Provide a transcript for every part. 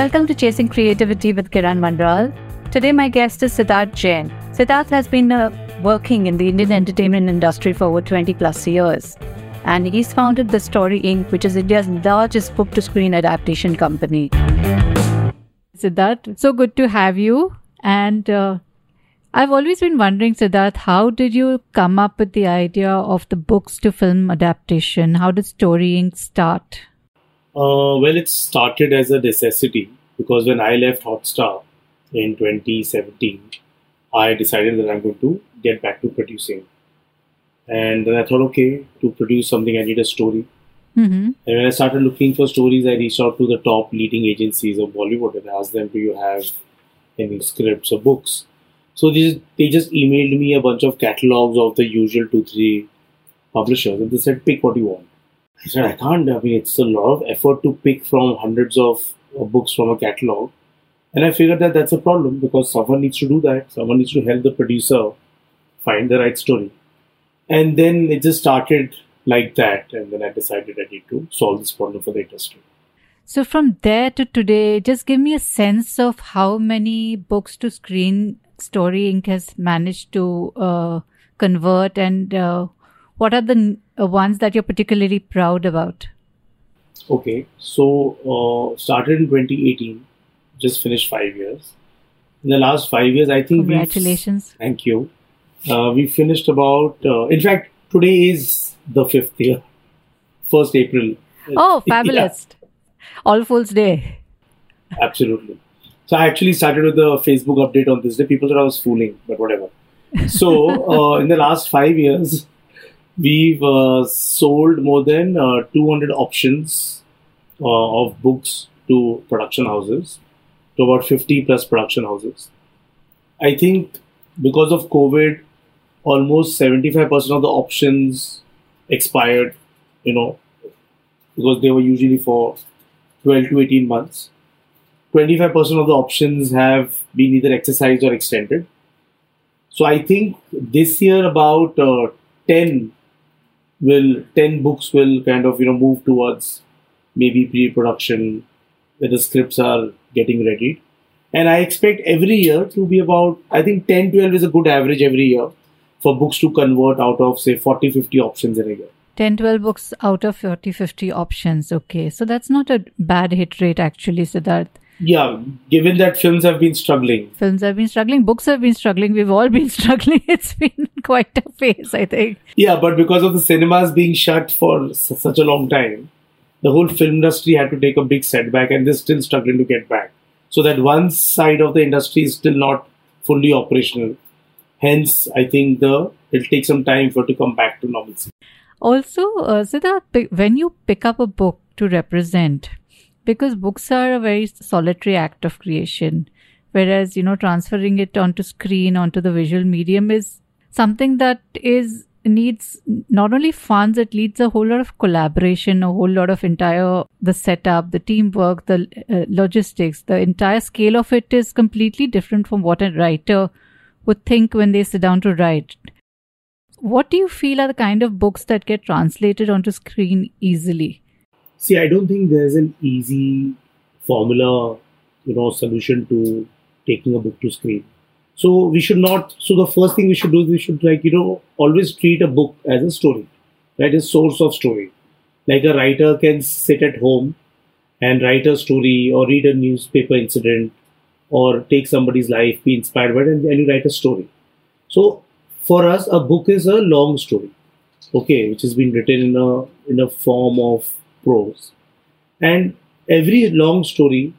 Welcome to Chasing Creativity with Kiran Manral. Today, my guest is Sidharth Jain. Sidharth has been uh, working in the Indian entertainment industry for over 20 plus years. And he's founded The Story Ink., which is India's largest book to screen adaptation company. Sidharth, so good to have you. And uh, I've always been wondering, Sidharth, how did you come up with the idea of the books to film adaptation? How did Story Ink. start? Uh, well, it started as a necessity because when I left Hotstar in 2017, I decided that I'm going to get back to producing. And then I thought, okay, to produce something, I need a story. Mm-hmm. And when I started looking for stories, I reached out to the top leading agencies of Bollywood and asked them, do you have any scripts or books? So they just, they just emailed me a bunch of catalogs of the usual two, three publishers and they said, pick what you want. I said, I can't. I mean, it's a lot of effort to pick from hundreds of books from a catalog. And I figured that that's a problem because someone needs to do that. Someone needs to help the producer find the right story. And then it just started like that. And then I decided I need to solve this problem for the industry. So, from there to today, just give me a sense of how many books to screen Story Ink. has managed to uh, convert and uh, what are the uh, ones that you're particularly proud about? Okay, so uh, started in 2018, just finished five years. In the last five years, I think. Congratulations! Thank you. Uh, we finished about. Uh, in fact, today is the fifth year, first April. Oh, fabulous! Yeah. All Fools Day. Absolutely. So I actually started with the Facebook update on this day. People thought I was fooling, but whatever. So uh, in the last five years, we've uh, sold more than uh, 200 options uh, of books to production houses, to about 50 plus production houses. I think because of COVID, almost 75% of the options expired, you know, because they were usually for 12 to 18 months. 25% of the options have been either exercised or extended. So I think this year about uh, 10 will 10 books will kind of you know move towards maybe pre-production where the scripts are getting ready. And i expect every year to be about i think 10 12 is a good average every year for books to convert out of say 40 50 options in a year. 10 12 books out of 40 50 options. Okay. So that's not a bad hit rate actually sidharth yeah, given that films have been struggling. Films have been struggling, books have been struggling, we've all been struggling. It's been quite a phase, I think. Yeah, but because of the cinemas being shut for such a long time, the whole film industry had to take a big setback and they're still struggling to get back. So that one side of the industry is still not fully operational. Hence, I think the it'll take some time for it to come back to normalcy. Also, uh, Sidharth, when you pick up a book to represent, because books are a very solitary act of creation. Whereas you know transferring it onto screen onto the visual medium is something that is needs not only funds it needs a whole lot of collaboration a whole lot of entire the setup the teamwork the uh, logistics the entire scale of it is completely different from what a writer would think when they sit down to write. What do you feel are the kind of books that get translated onto screen easily See, I don't think there's an easy formula, you know, solution to taking a book to screen. So we should not. So the first thing we should do is we should like you know always treat a book as a story, right? A source of story. Like a writer can sit at home and write a story or read a newspaper incident or take somebody's life, be inspired by it, and then you write a story. So for us, a book is a long story, okay, which has been written in a in a form of prose. And every long story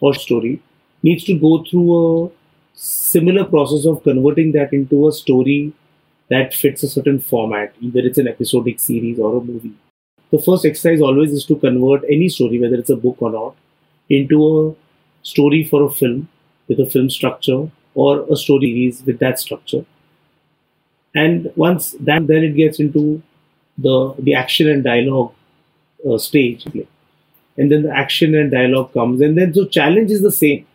or story needs to go through a similar process of converting that into a story that fits a certain format, either it's an episodic series or a movie. The first exercise always is to convert any story, whether it's a book or not, into a story for a film with a film structure or a story series with that structure. And once that, then it gets into the the action and dialogue uh, stage play. And then the action and dialogue comes, and then the challenge is the same.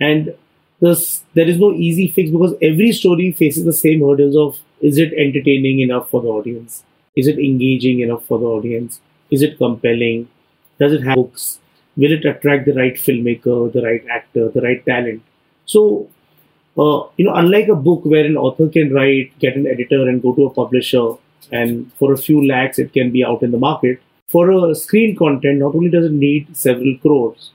And this, there is no easy fix because every story faces the same hurdles of is it entertaining enough for the audience? Is it engaging enough for the audience? Is it compelling? Does it have hooks? will it attract the right filmmaker, the right actor, the right talent? So, uh, you know, unlike a book where an author can write, get an editor, and go to a publisher, and for a few lakhs it can be out in the market. For a screen content, not only does it need several crores,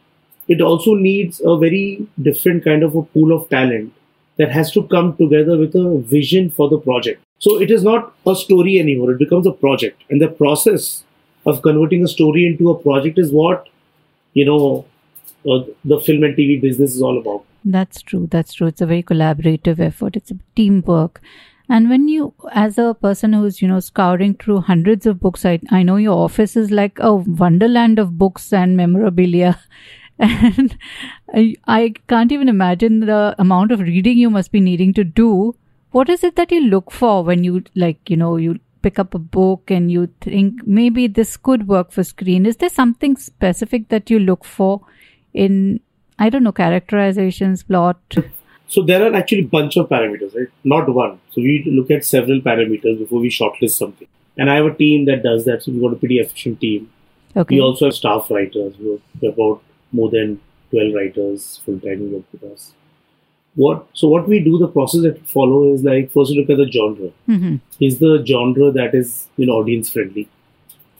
it also needs a very different kind of a pool of talent that has to come together with a vision for the project. So it is not a story anymore, it becomes a project. And the process of converting a story into a project is what, you know, uh, the film and TV business is all about. That's true. That's true. It's a very collaborative effort. It's a teamwork. And when you, as a person who's, you know, scouring through hundreds of books, I, I know your office is like a wonderland of books and memorabilia. And I, I can't even imagine the amount of reading you must be needing to do. What is it that you look for when you, like, you know, you pick up a book and you think maybe this could work for screen? Is there something specific that you look for in, I don't know, characterizations, plot? So there are actually a bunch of parameters, right? Not one. So we look at several parameters before we shortlist something. And I have a team that does that. So we've got a pretty efficient team. Okay. We also have staff writers. We have about more than 12 writers full time work with us. What so what we do, the process that we follow is like first we look at the genre. hmm Is the genre that is you know audience friendly?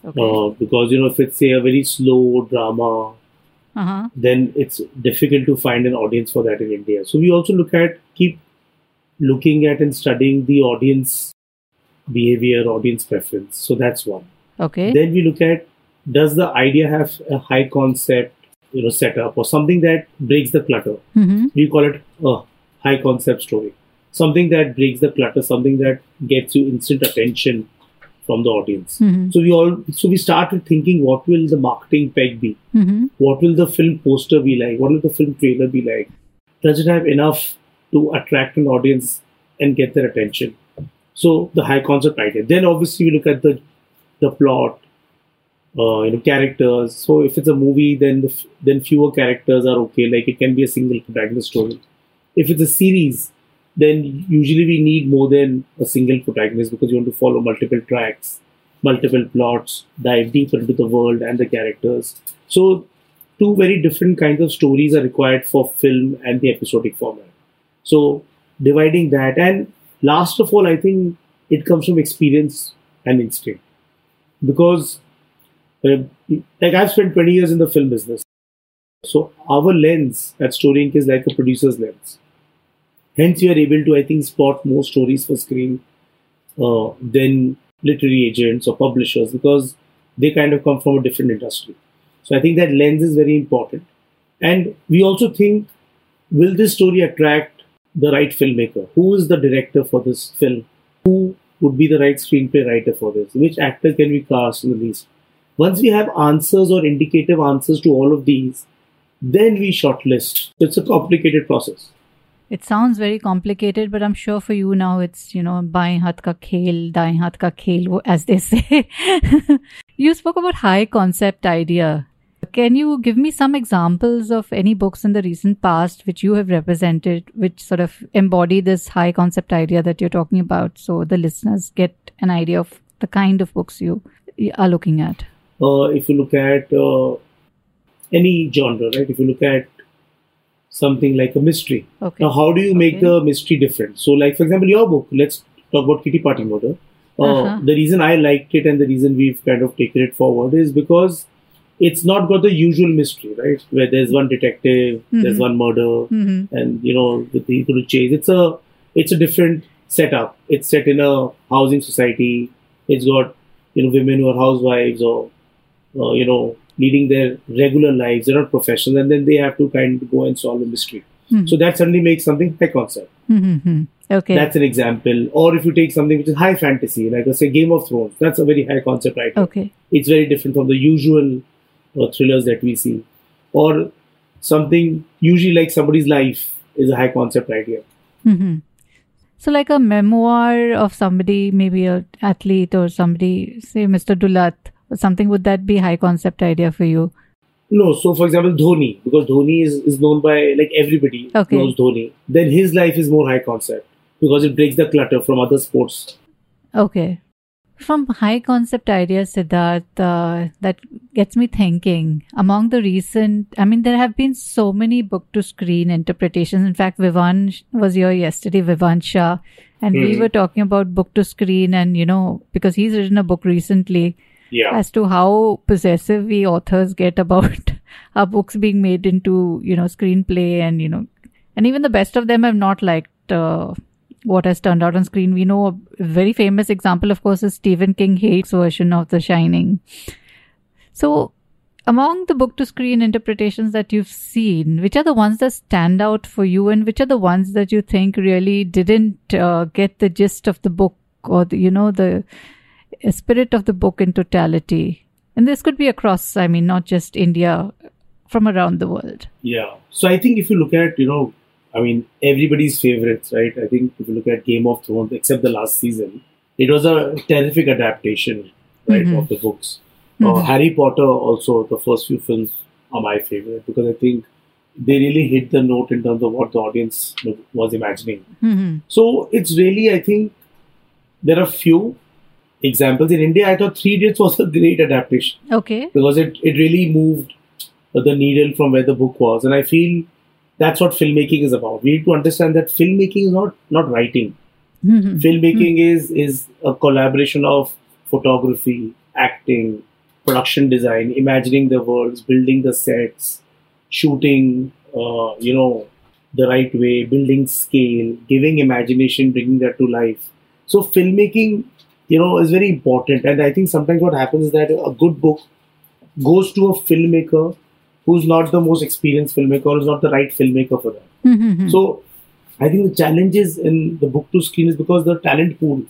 Okay. Uh, because you know if it's say a very slow drama, uh-huh. then it's difficult to find an audience for that in India. So we also look at keep looking at and studying the audience behavior, audience preference. So that's one. Okay. Then we look at does the idea have a high concept, you know, setup or something that breaks the clutter. hmm We call it a high concept story. Something that breaks the clutter, something that gets you instant attention from the audience. hmm So we all so we started thinking what will the marketing peg be? hmm What will the film poster be like? What will the film trailer be like? Does it have enough to attract an audience and get their attention? So the high concept idea. Then obviously we look at the the plot, uh, you know, characters. So if it's a movie, then the, f- then fewer characters are okay. Like it can be a single protagonist story. If it's a series, then usually we need more than a single protagonist because you want to follow multiple tracks, multiple plots, dive deeper into the world and the characters. So two very different kinds of stories are required for film and the episodic format. So dividing that and last of all, I think it comes from experience and instinct because uh, like I've spent 20 years in the film business. So our lens at Story Ink. is like a producer's lens. Hence, you are able to, I think, spot more stories for screen uh, than literary agents or publishers because they kind of come from a different industry. So I think that lens is very important. And we also think, will this story attract the right filmmaker? Who is the director for this film? Who would be the right screenplay writer for this? Which actor can we cast in the least? Once we have answers or indicative answers to all of these, then we shortlist. It's a complicated process. It sounds very complicated, but I'm sure for you now it's, you know, bain hath ka khel, dain hath ka khel, as they say. you spoke about high concept idea. Can you give me some examples of any books in the recent past which you have represented, which sort of embody this high concept idea that you're talking about, so the listeners get an idea of the kind of books you are looking at? Uh, if you look at uh, any genre, right? If you look at something like a mystery, Okay. Now, how do you make Okay. the mystery different? So, like for example, your book. Let's talk about Kitty Party Murder. Uh, Uh-huh. The reason I liked it and the reason we've kind of taken it forward is because it's not got the usual mystery, right? Where there's one detective, there's Mhm. one murder, hmm and you know the people to chase. It's a it's a different setup. It's set in a housing society. It's got you know women who are housewives or uh, you know leading their regular lives. They're not professionals, and then they have to kind of go and solve a mystery. Hmm. So that suddenly makes something high concept. hmm Okay. That's an example. Or if you take something which is high fantasy, like let's say Game of Thrones, that's a very high concept idea. okay. It's very different from the usual uh, thrillers that we see. Or something usually like somebody's life is a high concept idea. hmm So, like a memoir of somebody, maybe a athlete or somebody, say Mr. Dulat something, would that be high concept idea for you? No, so for example, Dhoni, because Dhoni is, is known by like everybody Okay. knows Dhoni, then his life is more high concept because it breaks the clutter from other sports. Okay. From high concept ideas, Sidharth, uh, that gets me thinking. Among the recent, I mean, there have been so many book to screen interpretations. In fact, Vivan was here yesterday, Vivan Shah, and we Mhm. were talking about book to screen, and you know, because he's written a book recently Yeah. as to how possessive we authors get about our books being made into you know screenplay and you know and even the best of them have not liked uh, what has turned out on screen we know a very famous example of course is stephen king hates version of the shining so among the book to screen interpretations that you've seen which are the ones that stand out for you and which are the ones that you think really didn't uh, get the gist of the book or the, you know the spirit of the book in totality and this could be across i mean not just india from around the world Yeah. So I think if you look at, you know, I mean, everybody's favorites, right? I think if you look at Game of Thrones, except the last season, it was a terrific adaptation, right, Mhm. of the books. Uh, Mhm. Harry Potter, also, the first few films are my favorite because I think they really hit the note in terms of what the audience was imagining. Mhm. So it's really, I think, there are few examples. In India, I thought Three Idiots was a great adaptation okay because it, it really moved the needle from where the book was. And I feel that's what filmmaking is about. We need to understand that filmmaking is not, not writing. Mhm. Filmmaking is, is a collaboration of photography, acting, production design, imagining the worlds, building the sets, shooting, uh, you know, the right way, building scale, giving imagination, bringing that to life. So filmmaking, you know, is very important. And I think sometimes what happens is that a good book goes to a filmmaker who's not the most experienced filmmaker or is not the right filmmaker for that. Mhm. So I think the challenges in the book to screen is because the talent pool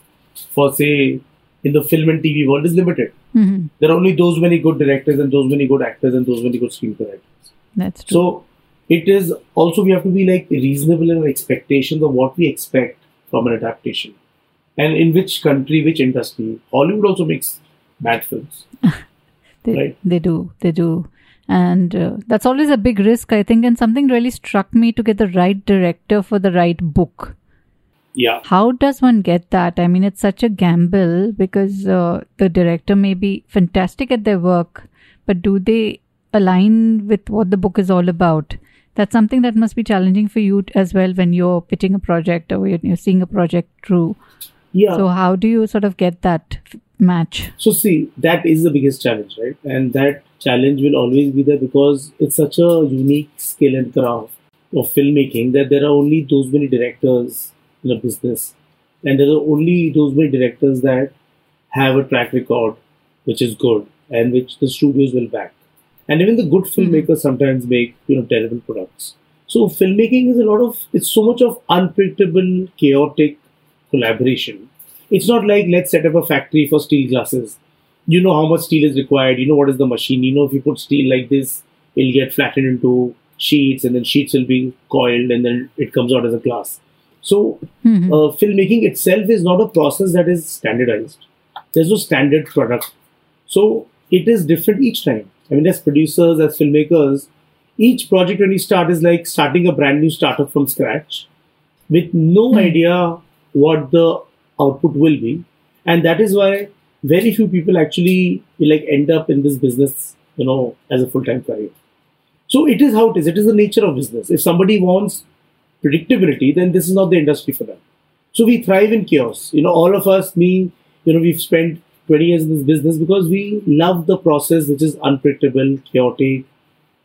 for say in the film and TV world is limited. Mhm. There are only those many good directors and those many good actors and those many good screenplay writers. that's true So it is also we have to be like reasonable in our expectations of what we expect from an adaptation. And in which country, which industry. Hollywood also makes bad films. they, right. they do they do and uh, that's always a big risk i think and something really struck me to get the right director for the right book Yeah. how does one get that i mean it's such a gamble because uh, the director may be fantastic at their work but do they align with what the book is all about that's something that must be challenging for you as well when you're pitching a project or you're, you're seeing a project through Yeah. so how do you sort of get that match So see, that is the biggest challenge, right? And that challenge will always be there because it's such a unique skill and craft of filmmaking that there are only those many directors in a business, and there are only those many directors that have a track record which is good and which the studios will back. And even the good mm-hmm. filmmakers sometimes make you know terrible products. So filmmaking is a lot of it's so much of unpredictable, chaotic collaboration. It's not like let's set up a factory for steel glasses. You know how much steel is required. You know what is the machine. You know if you put steel like this, it'll get flattened into sheets, and then sheets will be coiled, and then it comes out as a glass. So Mhm. uh, filmmaking itself is not a process that is standardized. There's no standard product. So it is different each time. I mean, as producers, as filmmakers, each project when you start is like starting a brand new startup from scratch with no Hmm. idea what the output will be. And that is why very few people actually like end up in this business, you know, as a full-time career. So it is how it is. It is the nature of business. If somebody wants predictability, then this is not the industry for them. So we thrive in chaos. You know, all of us, me, you know, we've spent 20 years in this business because we love the process which is unpredictable, chaotic,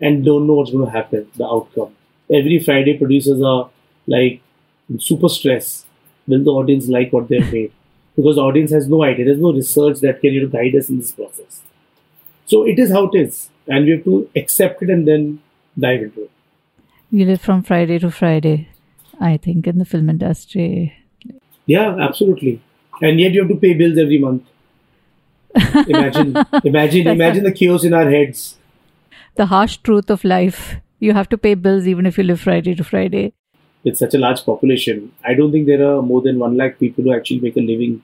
and don't know what's going to happen, the outcome. Every Friday, producers are like super stress. Will the audience like what they've made? Because the audience has no idea. There's no research that can you know, guide us in this process. So it is how it is. And we have to accept it and then dive into it. You live from Friday to Friday, I think, in the film industry. Yeah, absolutely. And yet you have to pay bills every month. Imagine, imagine, imagine the chaos in our heads. The harsh truth of life. You have to pay bills even if you live Friday to Friday. With such a large population, I don't think there are more than one lakh people who actually make a living,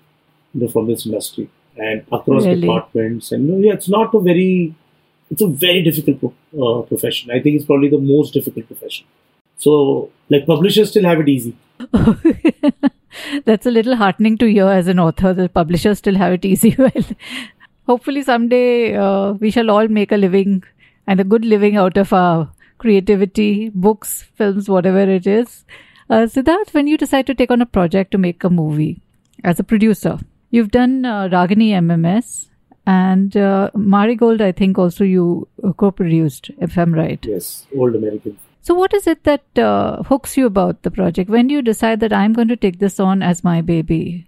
you know, from this industry and across Really? departments. And you know, yeah, it's not a very, it's a very difficult pro- uh, profession. I think it's probably the most difficult profession. So, like publishers still have it easy. That's a little heartening to hear as an author. The publishers still have it easy. Well, hopefully someday uh, we shall all make a living and a good living out of our creativity, books, films, whatever it is. Uh, Sidharth, when you decide to take on a project to make a movie as a producer, you've done uh, Ragini MMS and uh, Marigold, I think also you uh, co produced, if I'm right. Yes, old American. So, what is it that uh, hooks you about the project? When do you decide that I'm going to take this on as my baby?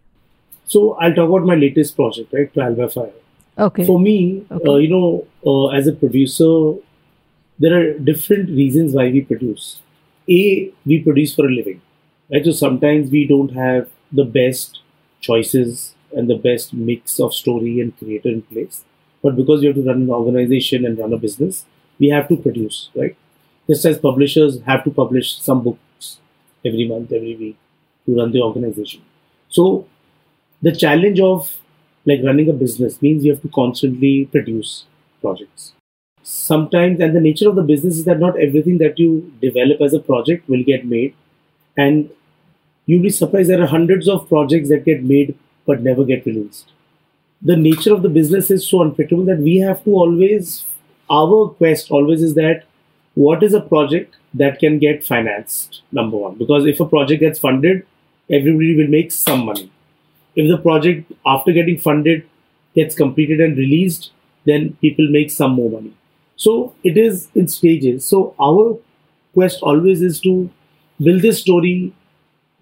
So, I'll talk about my latest project, right? Trial by Fire. Okay. For me, Okay. uh, you know, uh, as a producer, there are different reasons why we produce. A, we produce for a living, right? So sometimes we don't have the best choices and the best mix of story and creator in place. But because we have to run an organization and run a business, we have to produce, right? Just as publishers have to publish some books every month, every week to run the organization. So the challenge of like running a business means you have to constantly produce projects sometimes and the nature of the business is that not everything that you develop as a project will get made. And you'll be surprised there are hundreds of projects that get made but never get released. The nature of the business is so unpredictable that we have to always our quest always is that what is a project that can get financed number one? Because if a project gets funded everybody will make some money. If the project after getting funded gets completed and released then people make some more money so it is in stages. So our quest always is to will this story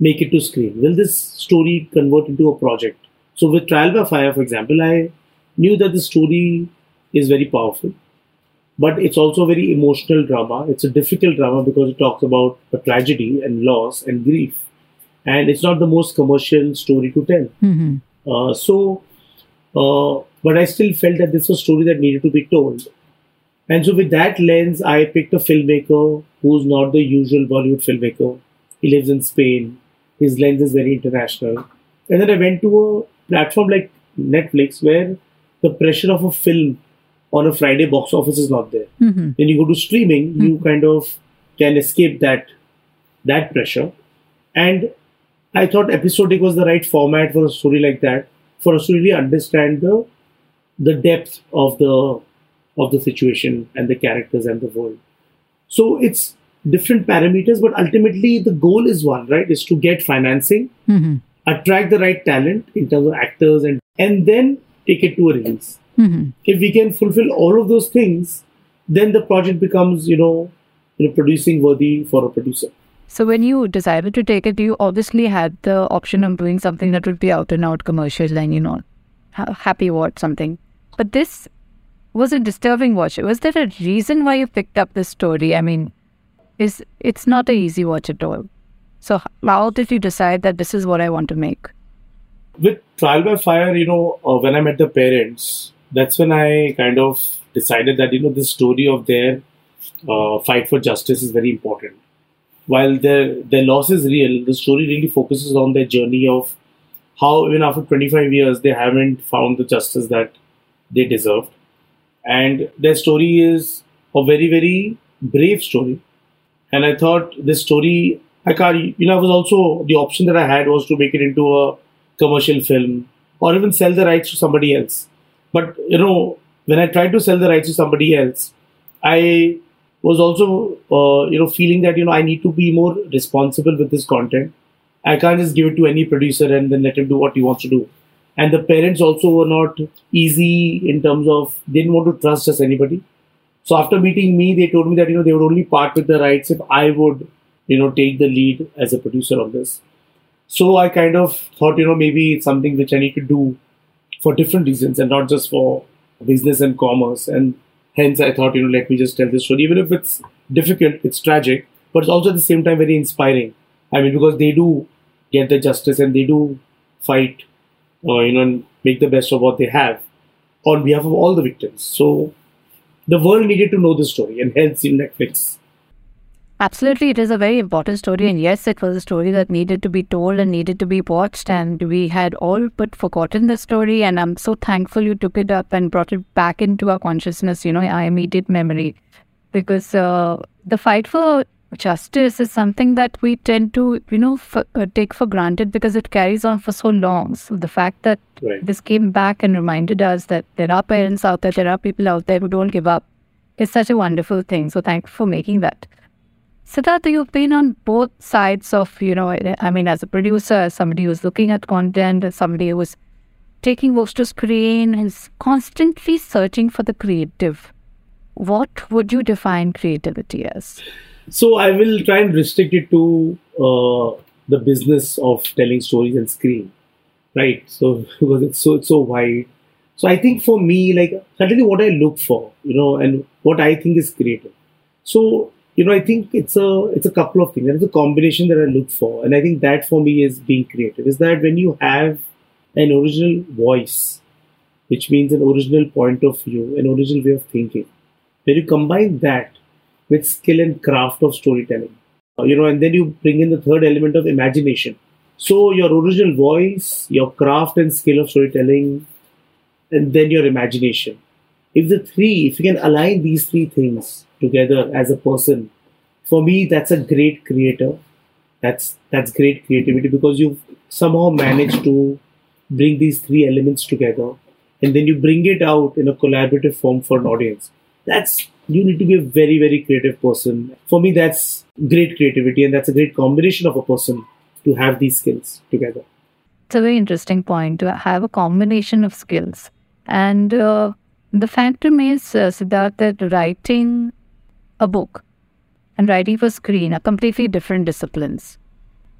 make it to screen? Will this story convert into a project? So with trial by fire for example i knew that the story is very powerful but it's also a very emotional drama. It's a difficult drama because it talks about a tragedy and loss and grief and it's not the most commercial story to tell. Mhm. uh, so, uh, but I still felt that this was a story that needed to be told. And so, with that lens, I picked a filmmaker who's not the usual Bollywood filmmaker. He lives in Spain. His lens is very international. And then I went to a platform like Netflix where the pressure of a film on a Friday box office is not there. Mhm. When you go to streaming, you kind of can escape that that pressure. And I thought episodic was the right format for a story like that, for us to really understand the the depth of the of the situation and the characters and the world. So it's different parameters, but ultimately the goal is one, right? Is to get financing, Mhm. attract the right talent in terms of actors, and and then take it to a release. Mhm. If we can fulfill all of those things, then the project becomes, you know, you know, producing worthy for a producer. So when you decided to take it, you obviously had the option of doing something that would be out and out commercial and you know, happy watch something. But this was a disturbing watch. Was there a reason why you picked up this story? I mean, is it's not an easy watch at all. So how did you decide that this is what I want to make? with trial by fire you know uh, when i met the parents that's when i kind of decided that you know this story of their uh, fight for justice is very important while their their loss is real the story really focuses on their journey of how even after 25 years they haven't found the justice that they deserved and their story is a very very brave story and i thought this story i can't you know it was also the option that i had was to make it into a commercial film or even sell the rights to somebody else. But you know, when I tried to sell the rights to somebody else, I was also uh, you know feeling that you know I need to be more responsible with this content. I can't just give it to any producer and then let him do what he wants to do. And the parents also were not easy in terms of they didn't want to trust us anybody. So after meeting me, they told me that you know they would only part with the rights if I would you know take the lead as a producer on this. So I kind of thought, you know, maybe it's something which I need to do for different reasons and not just for business and commerce. And hence I thought, you know, let me just tell this story. Even if it's difficult, it's tragic, but it's also at the same time very inspiring. I mean, because they do get the justice and they do fight, uh, you know, and make the best of what they have on behalf of all the victims. So the world needed to know this story and hence in Netflix. Absolutely, it is a very important story, and yes, it was a story that needed to be told and needed to be watched, and we had all but forgotten the story. And I'm so thankful you took it up and brought it back into our consciousness, you know, our immediate memory, because uh, the fight for justice is something that we tend to, you know, f- uh, take for granted because it carries on for so long. So the fact that Right. this came back and reminded us that there are parents out there, there are people out there who don't give up is such a wonderful thing. So thank you for making that. Siddhartha, you've been on both sides of, you know, I mean, as a producer, as somebody who's looking at content, as somebody who's taking books to screen, and is constantly searching for the creative. What would you define creativity as? So I will try and restrict it to uh, the business of telling stories and screen, right? So because it's so it's so wide. So I think for me, like certainly what I look for, you know, and what I think is creative. So you know, I think it's a it's a couple of things. Is a combination that I look for, and I think that for me is being creative. Is that when you have an original voice, which means an original point of view, an original way of thinking, when you combine that with skill and craft of storytelling. Uh, you know, and then you bring in the third element of imagination. So your original voice, your craft and skill of storytelling, and then your imagination. If the three, if you can align these three things together as a person, for me that's a great creator. That's that's great creativity because you've somehow managed to bring these three elements together and then you bring it out in a collaborative form for an audience. That's you need to be a very, very creative person. For me, that's great creativity, and that's a great combination of a person to have these skills together. It's a very interesting point to have a combination of skills. And uh, the fact remains, uh, Sidharth, that writing a book and writing for screen are completely different disciplines.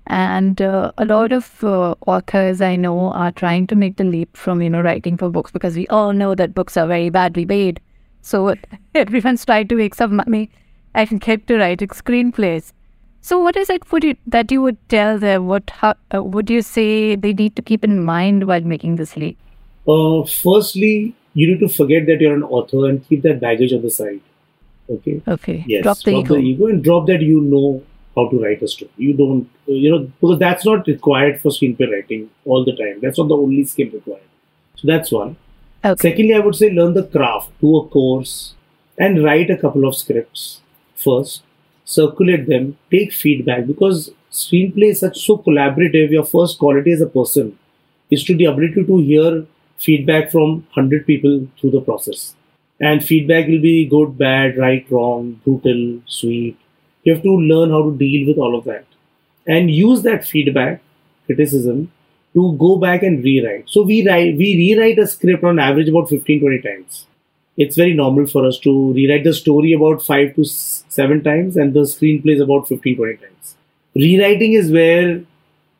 And uh, a lot of uh, authors I know are trying to make the leap from, you know, writing for books because we all know that books are very badly made. So everyone's trying to make some money and get to writing screenplays. So what is it would you, that you would tell them? What how, uh, would you say they need to keep in mind while making this leap? Uh, firstly, you need to forget that you're an author and keep that baggage on the side. Okay. Okay, Yes. drop the ego. ego and drop that you know how to write a story. You don't, you know, because that's not required for screenplay writing all the time. That's not the only skill required. So that's one. Okay, Secondly, I would say learn the craft, do a course, and write a couple of scripts first. Circulate them, take feedback because screenplay is such so collaborative. Your first quality as a person is to the ability to hear feedback from hundred people through the process, and feedback will be good, bad, right, wrong, brutal, sweet. You have to learn how to deal with all of that, and use that feedback, criticism, to go back and rewrite. So we write, we rewrite a script on average about 15, 20 times. It's very normal for us to rewrite the story about five to seven times and the screenplay is about 15, 20 times. Rewriting is where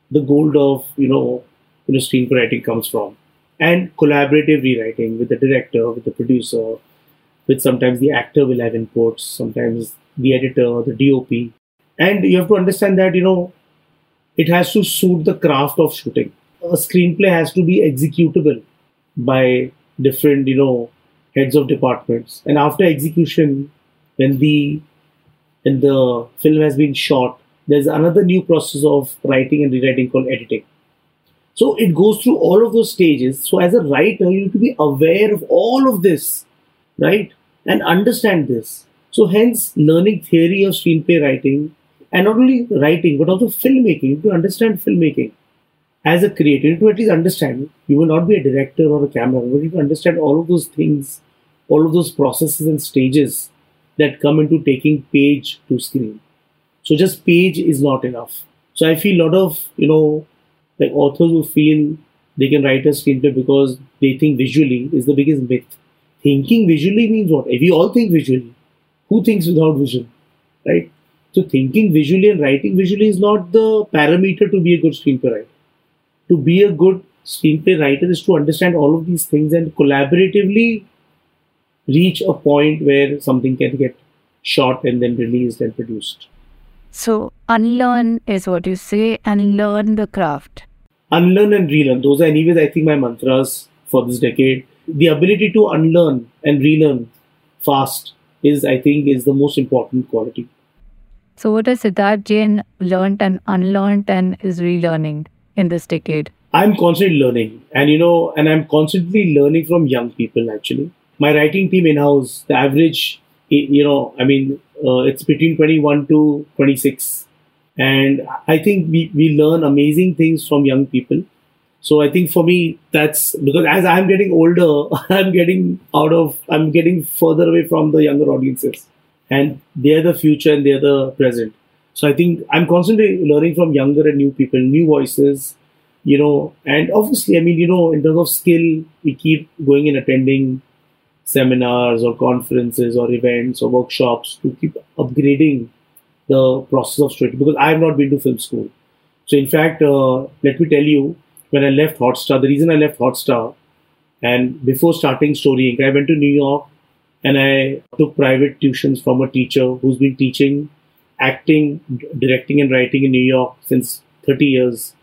the gold of, you know, you know, screenplay writing comes from. And collaborative rewriting with the director, with the producer, with sometimes the actor will have inputs, sometimes the editor, the DOP. And you have to understand that, you know, it has to suit the craft of shooting. A screenplay has to be executable by different, you know, heads of departments. And after execution, when the when the film has been shot, there's another new process of writing and rewriting called editing. So it goes through all of those stages. So as a writer, you need to be aware of all of this, right? And understand this. So hence learning theory of screenplay writing and not only writing but also filmmaking to understand filmmaking as a creator to at least understand you will not be a director or a camera, but you need to understand all of those things all of those processes and stages that come into taking page to screen. So just page is not enough. So i feel a lot of you know like authors who feel they can write a screenplay because they think visually is the biggest myth. Thinking visually means what? We all think visually who thinks without vision right? So thinking visually and writing visually is not the parameter to be a good screenplay. To be a good screenplay writer is to understand all of these things and collaboratively reach a point where something can get shot and then released and produced. so unlearn is what you say, and learn the craft. Unlearn and relearn. Those are anyways I think my mantras for this decade. The ability to unlearn and relearn fast is I think is the most important quality. So what has Sidharth Jain learned and unlearned and is relearning in this decade? I'm constantly learning, and you know, and I'm constantly learning from young people. Actually, my writing team in house, the average, you know, I mean, uh, it's between 21 to 26. And I think we, we learn amazing things from young people. So I think for me, that's because as I'm getting older, I'm getting out of, I'm getting further away from the younger audiences. And they're the future and they're the present. So I think I'm constantly learning from younger and new people, new voices, you know, and obviously, I mean, you know, in terms of skill, we keep going and attending seminars or conferences or events or workshops to keep upgrading the process of storytelling because I have not been to film school. So, in fact, uh, let me tell you, when I left Hotstar, the reason I left Hotstar and before starting Story Ink., I went to New York and I took private tuitions from a teacher who's been teaching acting, directing, and writing in New York since 30 years.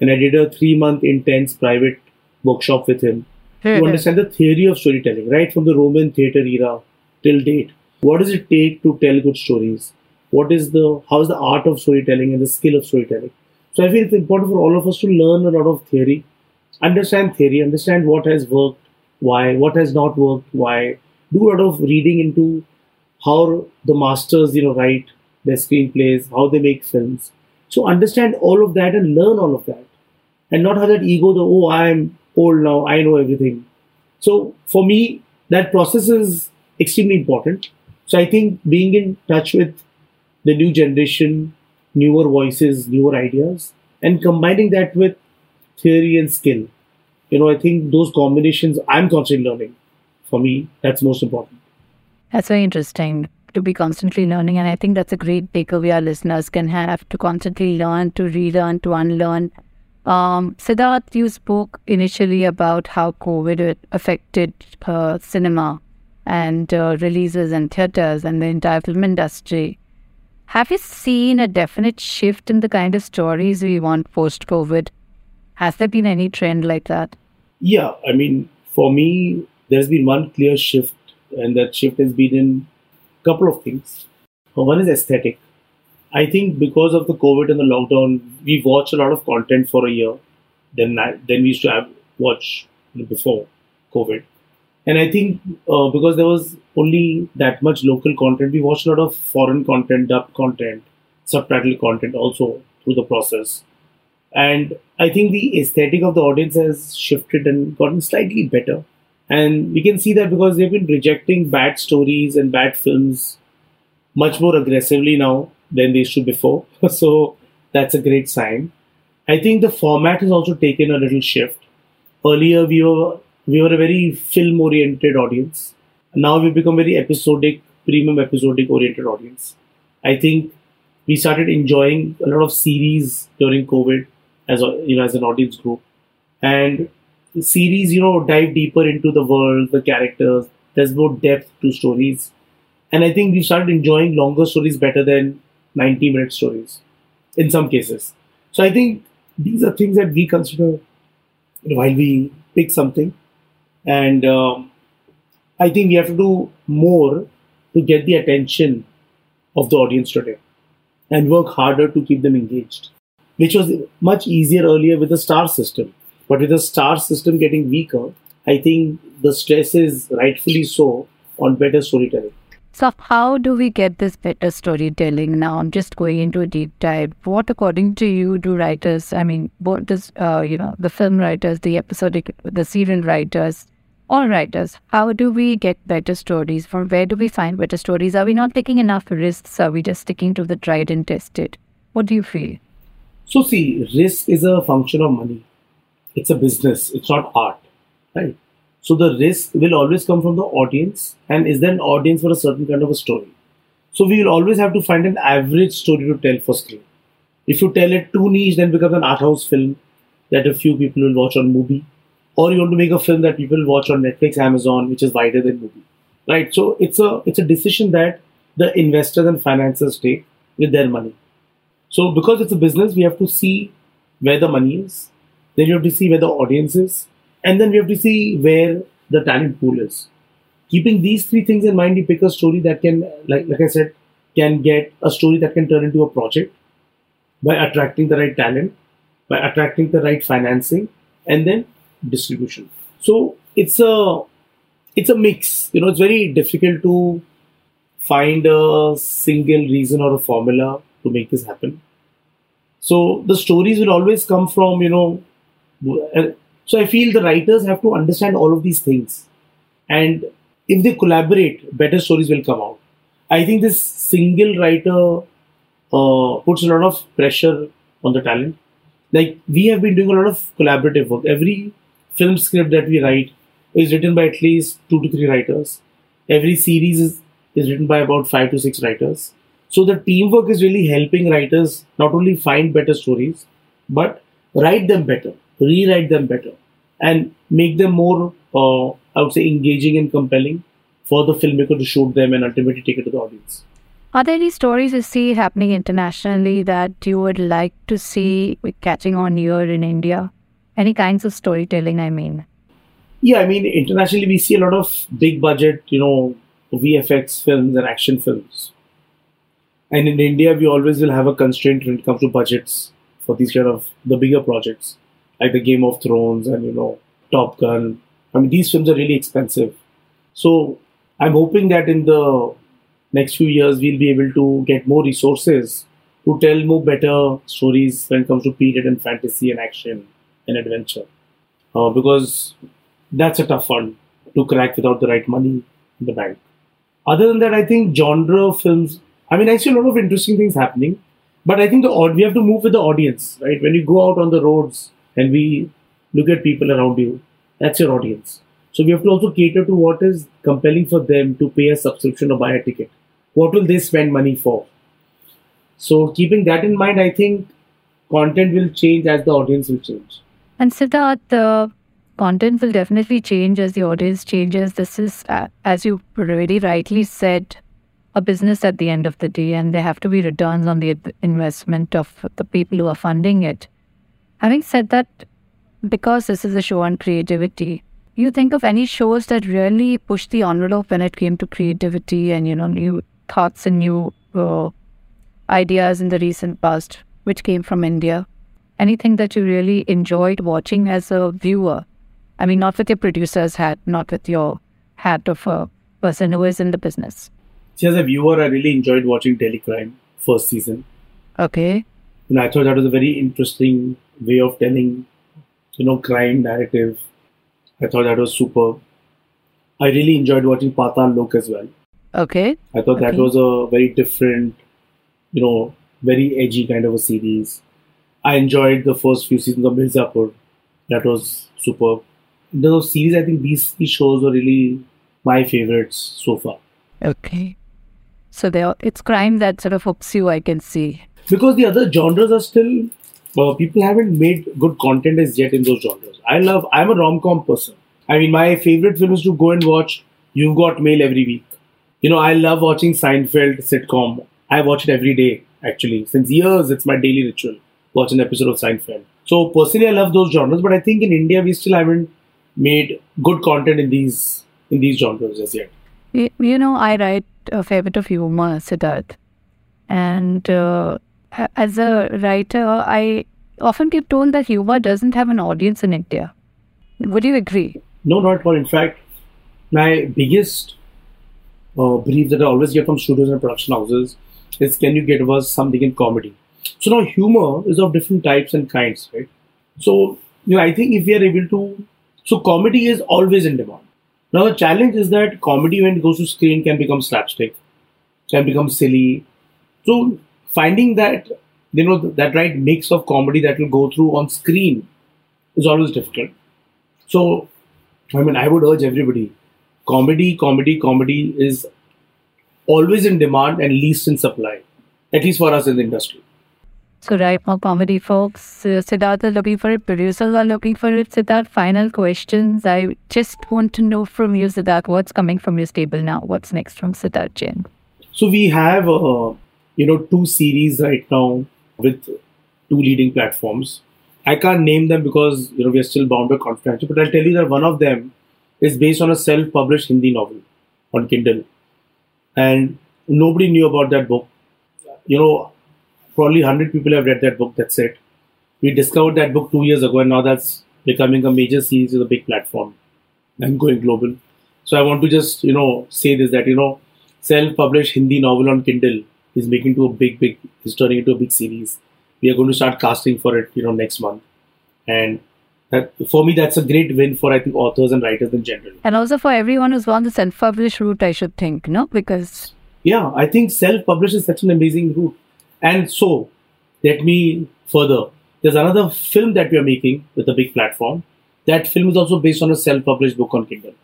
And I did a three month intense private workshop with him to understand the theory of storytelling, right from the Roman theater era till date. What does it take to tell good stories? What is the how is the art of storytelling and the skill of storytelling? So I feel it's important for all of us to learn a lot of theory, understand theory, understand what has worked, why, what has not worked, why. Do a lot of reading into how the masters, you know, write their screenplays, how they make films. So understand all of that and learn all of that. And not have that ego, the oh, I'm old now, I know everything. So for me, that process is extremely important. So I think being in touch with the new generation, newer voices, newer ideas, and combining that with theory and skill. You know, I think those combinations I'm constantly learning. For me, that's most important. That's very interesting to be constantly learning. And I think that's a great takeaway our listeners can have to constantly learn, to relearn, to unlearn. Um, Sidharth, you spoke initially about how COVID affected uh, cinema and uh, releases and theaters and the entire film industry. Have you seen a definite shift in the kind of stories we want post COVID? Has there been any trend like that? Yeah, I mean, for me, there's been one clear shift, and that shift has been in couple of things. One is aesthetic. I think because of the COVID and the lockdown, we watched a lot of content for a year. Then, then we used to have watch before COVID, and I think uh, because there was only that much local content, we watched a lot of foreign content, dub content, subtitle content also through the process. And I think the aesthetic of the audience has shifted and gotten slightly better. And we can see that because they've been rejecting bad stories and bad films much more aggressively now than they used to before. so that's a great sign. I think the format has also taken a little shift. Earlier, we were we were a very film oriented audience. Now we've become very episodic, premium episodic oriented audience. I think we started enjoying a lot of series during COVID as a, you know as an audience group, and series you know dive deeper into the world, the characters. There's more depth to stories, and I think we started enjoying longer stories better than 90 minute stories in some cases. So I think these are things that we consider while we pick something and um, I think we have to do more to get the attention of the audience today and work harder to keep them engaged, which was much easier earlier with the star system. But with the star system getting weaker, I think the stress is rightfully so on better storytelling. So, how do we get this better storytelling now? I'm just going into a deep dive. What, according to you, do writers? I mean, both this, uh, you know, the film writers, the episodic, the serial writers, all writers, how do we get better stories? From where do we find better stories? Are we not taking enough risks? Are we just sticking to the tried and tested? What do you feel? So, see, risk is a function of money. It's a business. It's not art, right? So the risk will always come from the audience, and is there an audience for a certain kind of a story? So we will always have to find an average story to tell for screen. If you tell it too niche, then becomes an art house film that a few people will watch on MUBI or you want to make a film that people watch on Netflix, Amazon, which is wider than MUBI, right? So it's a it's a decision that the investors and financiers take with their money. So because it's a business, we have to see where the money is, then you have to see where the audience is, and then we have to see where the talent pool is. Keeping these three things in mind, you pick a story that can, like like I said, can get a story that can turn into a project by attracting the right talent, by attracting the right financing, and then distribution. So it's a it's a mix. You know, it's very difficult to find a single reason or a formula to make this happen. So the stories will always come from, you know, so I feel the writers have to understand all of these things. And if they collaborate, better stories will come out. I think this single writer uh, puts a lot of pressure on the talent. Like we have been doing a lot of collaborative work. Every film script that we write is written by at least two to three writers. Every series is, is written by about five to six writers. So the teamwork is really helping writers not only find better stories, but write them better, rewrite them better, and make them more, uh, I would say, engaging and compelling for the filmmaker to shoot them and ultimately take it to the audience. Are there any stories you see happening internationally that you would like to see catching on here in India? Any kinds of storytelling, I mean? Yeah, I mean, internationally, we see a lot of big budget, you know, VFX films and action films. And in India, we always will have a constraint when it comes to budgets for these kind of the bigger projects, like the Game of Thrones and, you know, Top Gun. I mean, these films are really expensive. So I'm hoping that in the next few years, we'll be able to get more resources to tell more better stories when it comes to period and fantasy and action and adventure. Uh, because that's a tough one to crack without the right money in the bank. Other than that, I think genre films. I mean, I see a lot of interesting things happening, but I think the we have to move with the audience, right? When you go out on the roads and we look at people around you, that's your audience. So we have to also cater to what is compelling for them to pay a subscription or buy a ticket. What will they spend money for? So keeping that in mind, I think content will change as the audience will change. And Sidharth, uh, content will definitely change as the audience changes. This is, uh, as you very rightly said, a business at the end of the day, and there have to be returns on the investment of the people who are funding it. Having said that, because this is a show on creativity, you think of any shows that really pushed the envelope when it came to creativity and you know new thoughts and new uh, ideas in the recent past, which came from India? Anything that you really enjoyed watching as a viewer? I mean, not with your producer's hat, not with your hat of a person who is in the business. See, as a viewer, I really enjoyed watching Delhi Crime first season. Okay. And I thought that was a very interesting way of telling, you know, crime narrative. I thought that was super. I really enjoyed watching Paatal Lok as well. Okay. I thought that was a very different, you know, very edgy kind of a series. I enjoyed the first few seasons of Mirzapur. That was superb. Those series, I think these, these shows were really my favorites so far. Okay. So there, it's crime that sort of hooks you. I can see. Because the other genres are still, uh, people haven't made good content as yet in those genres. I love, I'm a rom com person. I mean, my favorite film is to go and watch You've Got Mail every week. You know, I love watching Seinfeld sitcom. I watch it every day, actually. Since years, it's my daily ritual. Watch an episode of Seinfeld. So personally, I love those genres, but I think in India we still haven't made good content in these in these genres as yet. You, know, I write a fair bit of humor, Sidharth. And uh, as a writer, I often get told that humor doesn't have an audience in India. Would you agree? No, not at all. In fact, my biggest uh, brief that I always get from studios and production houses is can you get us something in comedy? So now humor is of different types and kinds, right? So you know, I think if we are able to, so comedy is always in demand. Now the challenge is that comedy when it goes to screen can become slapstick, can become silly. So finding that you know that right mix of comedy that will go through on screen is always difficult. So I mean, I would urge everybody comedy, comedy, comedy is always in demand and least in supply, at least for us in the industry. So, right more comedy, folks. Uh, Sidharth is looking for it. Producers are looking for it. Sidharth, final questions. I just want to know from you, Sidharth, what's coming from your stable now? What's next from Sidharth Jain? So we have, uh, you know, two series right now with two leading platforms. I can't name them because you know we are still bound by confidentiality, but I'll tell you that one of them is based on a self-published Hindi novel on Kindle, and nobody knew about that book. You know, probably hundred people have read that book. That's it. We discovered that book two years ago, and now that's becoming a major series with a big platform and going global. So I want to just you know say this that you know self-published Hindi novel on Kindle is making to a big, big, is turning into a big series. We are going to start casting for it, you know, next month. And that, for me, that's a great win for I think authors and writers in general. And also for everyone who's on the self-published route, I should think, no? Because yeah, I think self-published is such an amazing route. And so, let me further. There's another film that we are making with a big platform. That film is also based on a self-published book on Kindle.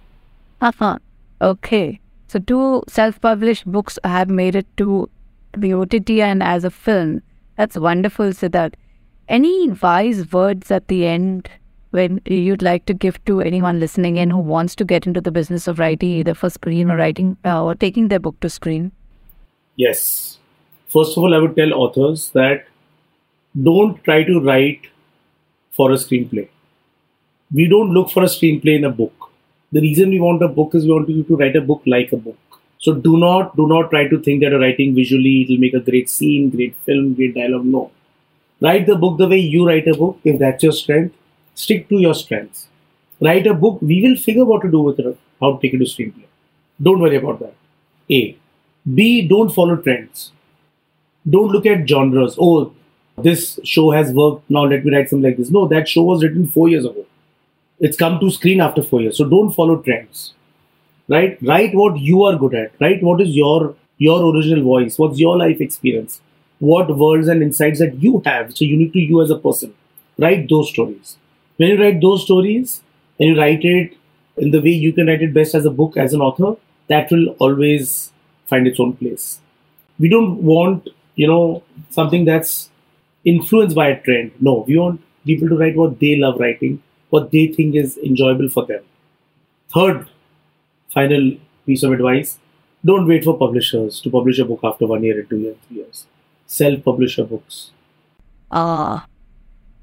Uh-huh. Okay. So two self-published books have made it to the OTT and as a film. That's wonderful, Sidharth. Any wise words at the end when you'd like to give to anyone listening in who wants to get into the business of writing either for screen or writing uh, or taking their book to screen? Yes. First of all, I would tell authors that don't try to write for a screenplay. We don't look for a screenplay in a book. The reason we want a book is we want you to write a book like a book. So do not do not try to think that writing visually it'll make a great scene, great film, great dialogue. No. Write the book the way you write a book. If that's your strength, stick to your strengths. Write a book. We will figure what to do with it, how to take it to screenplay. Don't worry about that. A. B. Don't follow trends. Don't look at genres. Oh, this show has worked. Now let me write something like this. No, that show was written four years ago. It's come to screen after four years. So don't follow trends. Right? Write what you are good at. Write what is your your original voice. What's your life experience? What worlds and insights that you have. So unique to you as a person. Write those stories. When you write those stories and you write it in the way you can write it best as a book, as an author, that will always find its own place. We don't want, you know, something that's influenced by a trend. No, we want people to write what they love writing, what they think is enjoyable for them. Third, final piece of advice don't wait for publishers to publish a book after one year and two years, three years. Self publish your books. Ah,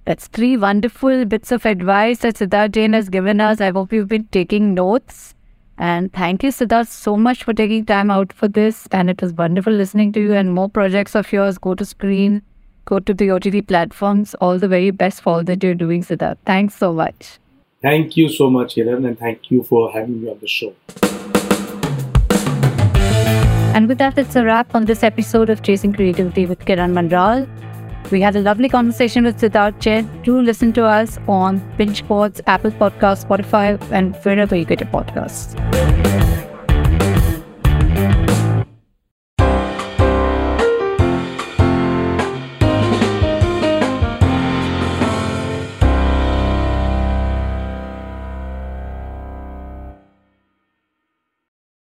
that's three wonderful bits of advice that Sidharth Jain has given us. I hope you've been taking notes. And thank you, Sidharth, so much for taking time out for this. And it was wonderful listening to you and more projects of yours go to screen, go to the OTT platforms. All the very best for all that you're doing, Sidharth. Thanks so much. Thank you so much, Kiran, and thank you for having me on the show. And with that, it's a wrap on this episode of Chasing Creativity with Kiran Manral. We had a lovely conversation with Sidharth Jain. Do listen to us on Bingepods, Apple Podcasts, Spotify, and wherever you get your podcasts.